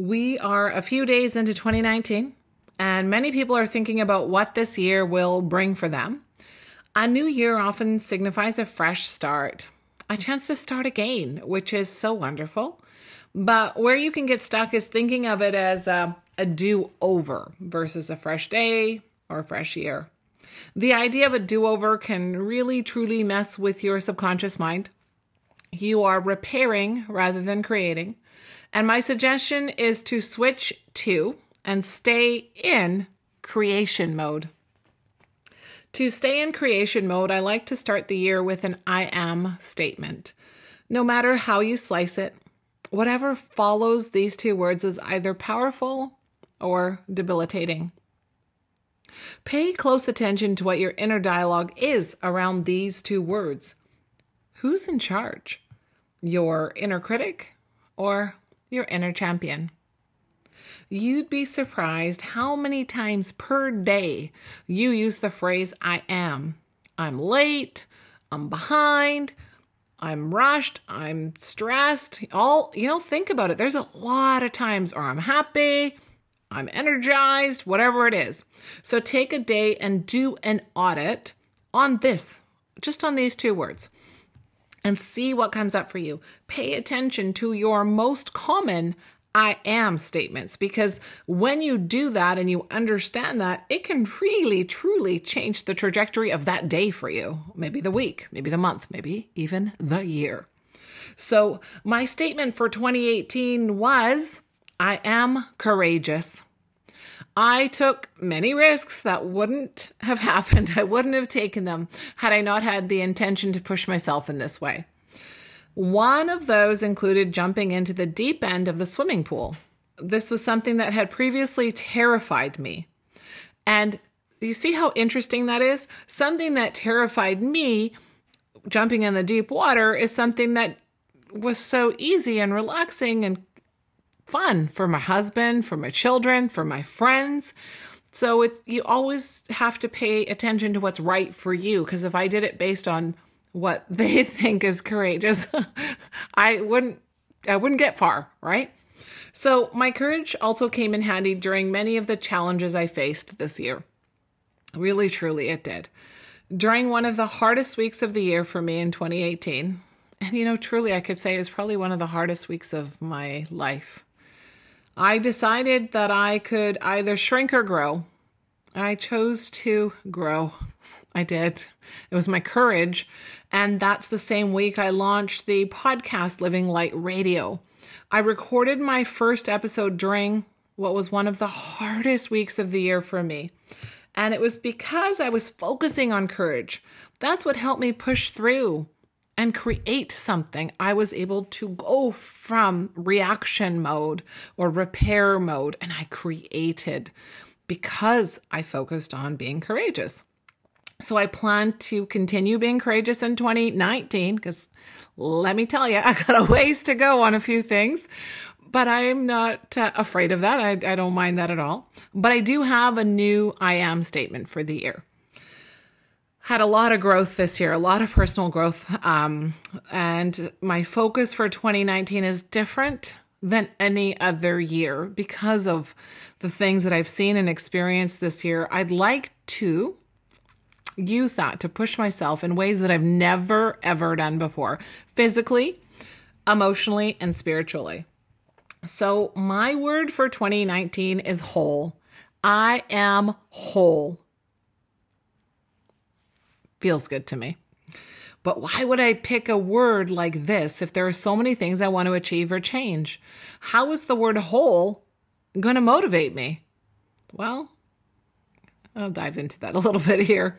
We are a few days into 2019, and many people are thinking about what this year will bring for them. A new year often signifies a fresh start, a chance to start again, which is so wonderful. But where you can get stuck is thinking of it as a, a do over versus a fresh day or a fresh year. The idea of a do over can really truly mess with your subconscious mind. You are repairing rather than creating. And my suggestion is to switch to and stay in creation mode. To stay in creation mode, I like to start the year with an I am statement. No matter how you slice it, whatever follows these two words is either powerful or debilitating. Pay close attention to what your inner dialogue is around these two words. Who's in charge? Your inner critic or your inner champion. You'd be surprised how many times per day you use the phrase I am. I'm late, I'm behind, I'm rushed, I'm stressed. All, you know, think about it. There's a lot of times, or I'm happy, I'm energized, whatever it is. So take a day and do an audit on this, just on these two words and see what comes up for you. Pay attention to your most common I am statements because when you do that and you understand that, it can really truly change the trajectory of that day for you. Maybe the week, maybe the month, maybe even the year. So, my statement for 2018 was I am courageous. I took many risks that wouldn't have happened. I wouldn't have taken them had I not had the intention to push myself in this way. One of those included jumping into the deep end of the swimming pool. This was something that had previously terrified me. And you see how interesting that is? Something that terrified me, jumping in the deep water, is something that was so easy and relaxing and fun for my husband, for my children, for my friends. So it you always have to pay attention to what's right for you because if I did it based on what they think is courageous, I wouldn't I wouldn't get far, right? So my courage also came in handy during many of the challenges I faced this year. Really truly it did. During one of the hardest weeks of the year for me in 2018, and you know truly I could say is probably one of the hardest weeks of my life. I decided that I could either shrink or grow. I chose to grow. I did. It was my courage. And that's the same week I launched the podcast Living Light Radio. I recorded my first episode during what was one of the hardest weeks of the year for me. And it was because I was focusing on courage. That's what helped me push through and create something, I was able to go from reaction mode or repair mode and I created because I focused on being courageous. So I plan to continue being courageous in 2019 because let me tell you, I got a ways to go on a few things, but I'm not uh, afraid of that. I, I don't mind that at all. But I do have a new I am statement for the year had a lot of growth this year, a lot of personal growth. Um, and my focus for 2019 is different than any other year because of the things that I've seen and experienced this year. I'd like to use that to push myself in ways that I've never, ever done before physically, emotionally, and spiritually. So, my word for 2019 is whole. I am whole feels good to me. But why would I pick a word like this if there are so many things I want to achieve or change? How is the word whole going to motivate me? Well, I'll dive into that a little bit here.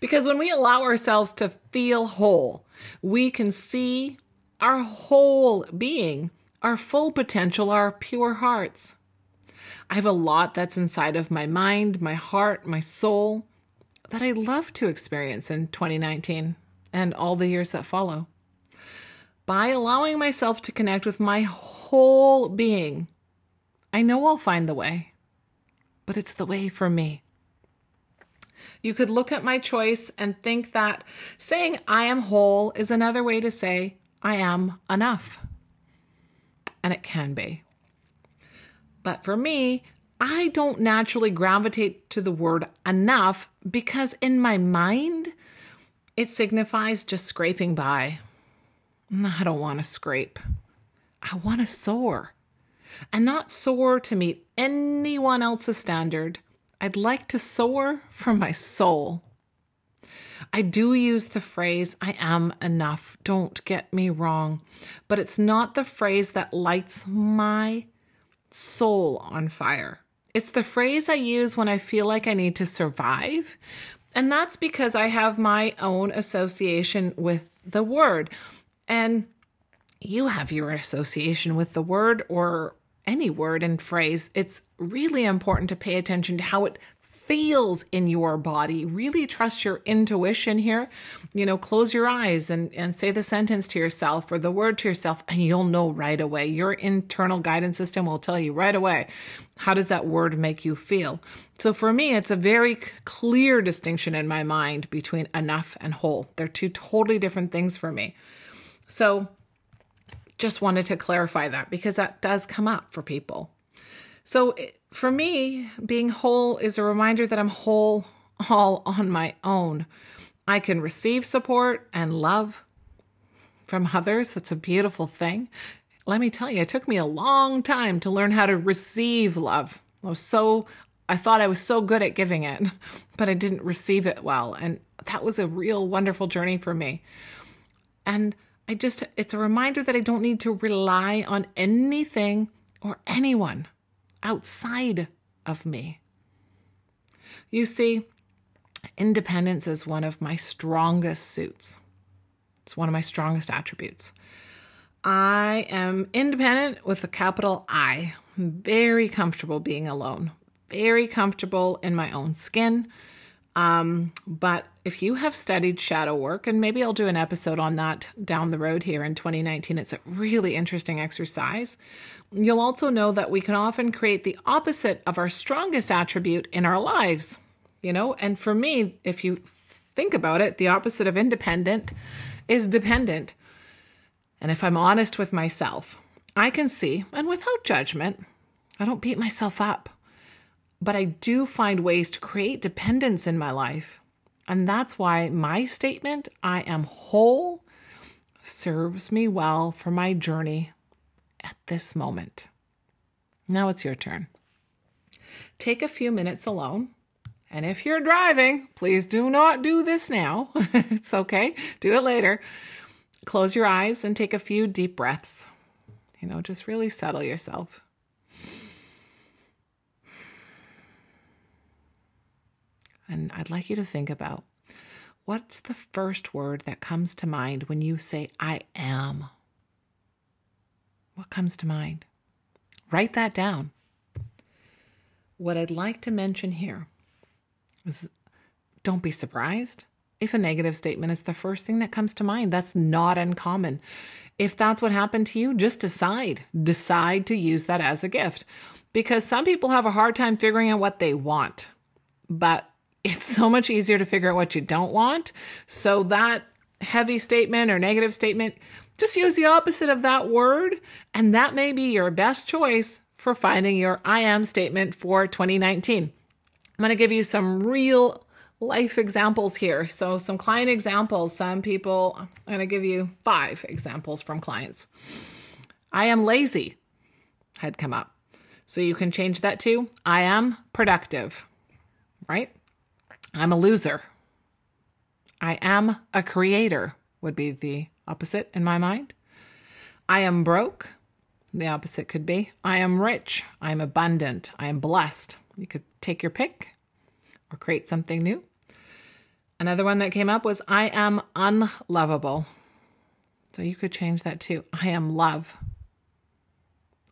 Because when we allow ourselves to feel whole, we can see our whole being, our full potential, our pure hearts. I have a lot that's inside of my mind, my heart, my soul that I love to experience in 2019 and all the years that follow. By allowing myself to connect with my whole being, I know I'll find the way, but it's the way for me. You could look at my choice and think that saying I am whole is another way to say I am enough. And it can be. But for me, I don't naturally gravitate to the word enough because in my mind, it signifies just scraping by. Mm, I don't want to scrape. I want to soar. And not soar to meet anyone else's standard. I'd like to soar from my soul. I do use the phrase, I am enough. Don't get me wrong. But it's not the phrase that lights my soul on fire. It's the phrase I use when I feel like I need to survive. And that's because I have my own association with the word. And you have your association with the word or any word and phrase. It's really important to pay attention to how it feels in your body. Really trust your intuition here. You know, close your eyes and, and say the sentence to yourself or the word to yourself, and you'll know right away. Your internal guidance system will tell you right away how does that word make you feel. So for me, it's a very clear distinction in my mind between enough and whole. They're two totally different things for me. So just wanted to clarify that because that does come up for people. So for me, being whole is a reminder that I'm whole all on my own. I can receive support and love from others. That's a beautiful thing. Let me tell you, it took me a long time to learn how to receive love. I was so, I thought I was so good at giving it, but I didn't receive it well. And that was a real wonderful journey for me. And I just, it's a reminder that I don't need to rely on anything or anyone outside of me. You see, independence is one of my strongest suits. It's one of my strongest attributes. I am independent with a capital I. very comfortable being alone, very comfortable in my own skin. Um, but if you have studied shadow work, and maybe I'll do an episode on that down the road here in 2019, it's a really interesting exercise. You'll also know that we can often create the opposite of our strongest attribute in our lives, you know? And for me, if you think about it, the opposite of independent is dependent. And if I'm honest with myself, I can see, and without judgment, I don't beat myself up but I do find ways to create dependence in my life. And that's why my statement, I am whole, serves me well for my journey at this moment. Now it's your turn. Take a few minutes alone. And if you're driving, please do not do this now. it's okay, do it later. Close your eyes and take a few deep breaths. You know, just really settle yourself. And I'd like you to think about what's the first word that comes to mind when you say, I am? What comes to mind? Write that down. What I'd like to mention here is don't be surprised if a negative statement is the first thing that comes to mind. That's not uncommon. If that's what happened to you, just decide. Decide to use that as a gift. Because some people have a hard time figuring out what they want. But it's so much easier to figure out what you don't want. So that heavy statement or negative statement, just use the opposite of that word, and that may be your best choice for finding your I am statement for 2019. I'm going to give you some real life examples here. So, some client examples. Some people, I'm going to give you five examples from clients. I am lazy had come up. So, you can change that to I am productive, right? I'm a loser. I am a creator, would be the opposite in my mind. I am broke. The opposite could be I am rich. I am abundant. I am blessed. You could take your pick or create something new. Another one that came up was I am unlovable. So you could change that to I am love.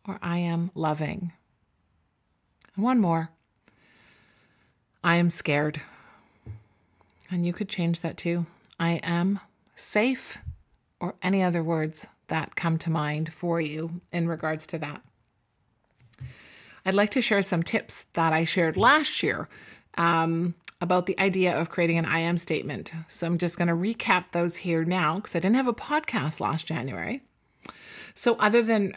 or I am loving. And one more I am scared. And you could change that too. I am safe, or any other words that come to mind for you in regards to that. I'd like to share some tips that I shared last year um, about the idea of creating an I am statement. So I'm just going to recap those here now because I didn't have a podcast last January. So, other than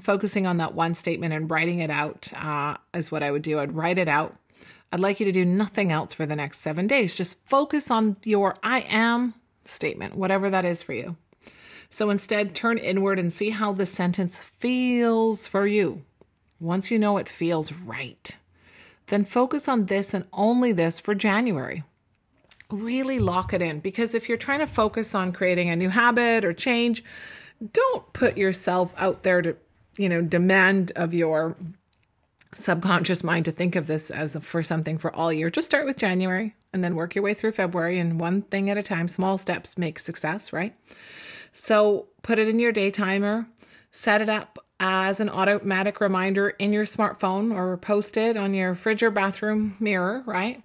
focusing on that one statement and writing it out, uh, is what I would do. I'd write it out. I'd like you to do nothing else for the next seven days. Just focus on your I am statement, whatever that is for you. So instead, turn inward and see how the sentence feels for you. Once you know it feels right, then focus on this and only this for January. Really lock it in because if you're trying to focus on creating a new habit or change, don't put yourself out there to, you know, demand of your subconscious mind to think of this as for something for all year. Just start with January and then work your way through February and one thing at a time. Small steps make success, right? So put it in your day timer, set it up as an automatic reminder in your smartphone or post it on your fridge or bathroom mirror, right?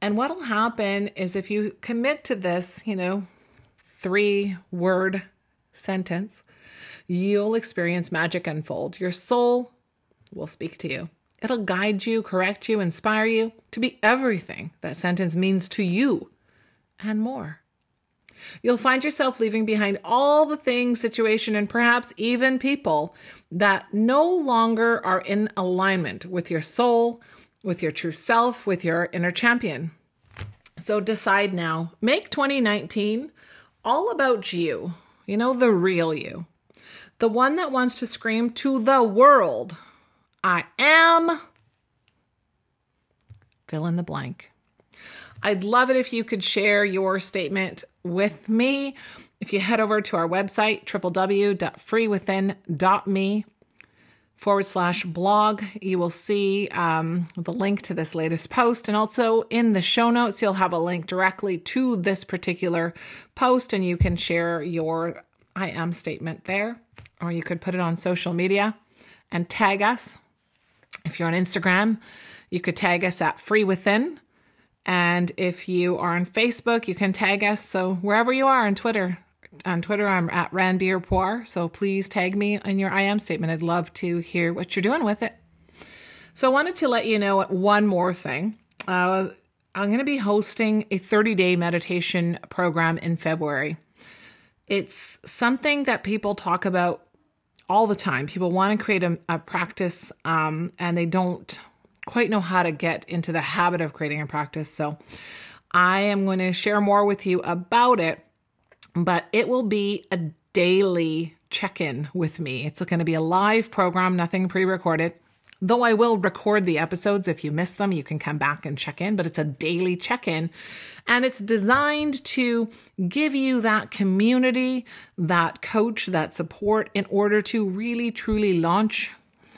And what'll happen is if you commit to this, you know, three word sentence, you'll experience magic unfold. Your soul will speak to you. It'll guide you, correct you, inspire you to be everything that sentence means to you and more. You'll find yourself leaving behind all the things, situation, and perhaps even people that no longer are in alignment with your soul, with your true self, with your inner champion. So decide now. Make 2019 all about you. You know, the real you. The one that wants to scream to the world I am. Fill in the blank. I'd love it if you could share your statement with me. If you head over to our website, www.freewithin.me forward slash blog, you will see um, the link to this latest post. And also in the show notes, you'll have a link directly to this particular post, and you can share your I am statement there, or you could put it on social media and tag us if you're on Instagram, you could tag us at Free Within. And if you are on Facebook, you can tag us. So wherever you are on Twitter, on Twitter, I'm at Ranbir. So please tag me in your I am statement. I'd love to hear what you're doing with it. So I wanted to let you know one more thing. Uh, I'm going to be hosting a 30 day meditation program in February. It's something that people talk about all the time. People want to create a, a practice um, and they don't quite know how to get into the habit of creating a practice. So I am going to share more with you about it, but it will be a daily check in with me. It's going to be a live program, nothing pre recorded. Though I will record the episodes if you miss them, you can come back and check in, but it's a daily check in. And it's designed to give you that community, that coach, that support in order to really truly launch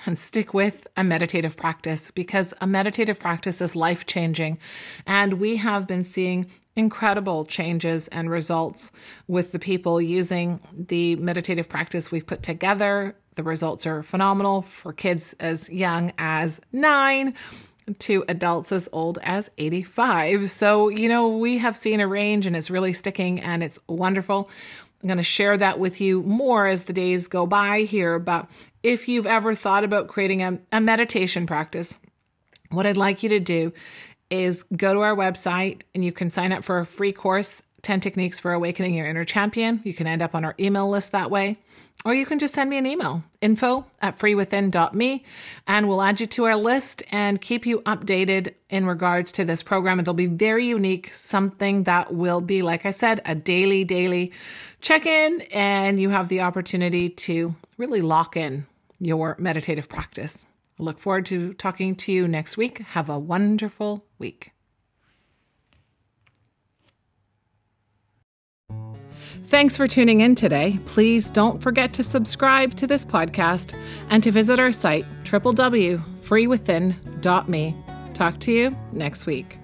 and stick with a meditative practice because a meditative practice is life changing. And we have been seeing incredible changes and results with the people using the meditative practice we've put together the results are phenomenal for kids as young as nine to adults as old as 85. So, you know, we have seen a range and it's really sticking and it's wonderful. I'm going to share that with you more as the days go by here. But if you've ever thought about creating a, a meditation practice, what I'd like you to do is go to our website and you can sign up for a free course 10 techniques for awakening your inner champion. You can end up on our email list that way. Or you can just send me an email, info at freewithin.me, and we'll add you to our list and keep you updated in regards to this program. It'll be very unique, something that will be, like I said, a daily, daily check in, and you have the opportunity to really lock in your meditative practice. Look forward to talking to you next week. Have a wonderful week. Thanks for tuning in today. Please don't forget to subscribe to this podcast and to visit our site, www.freewithin.me. Talk to you next week.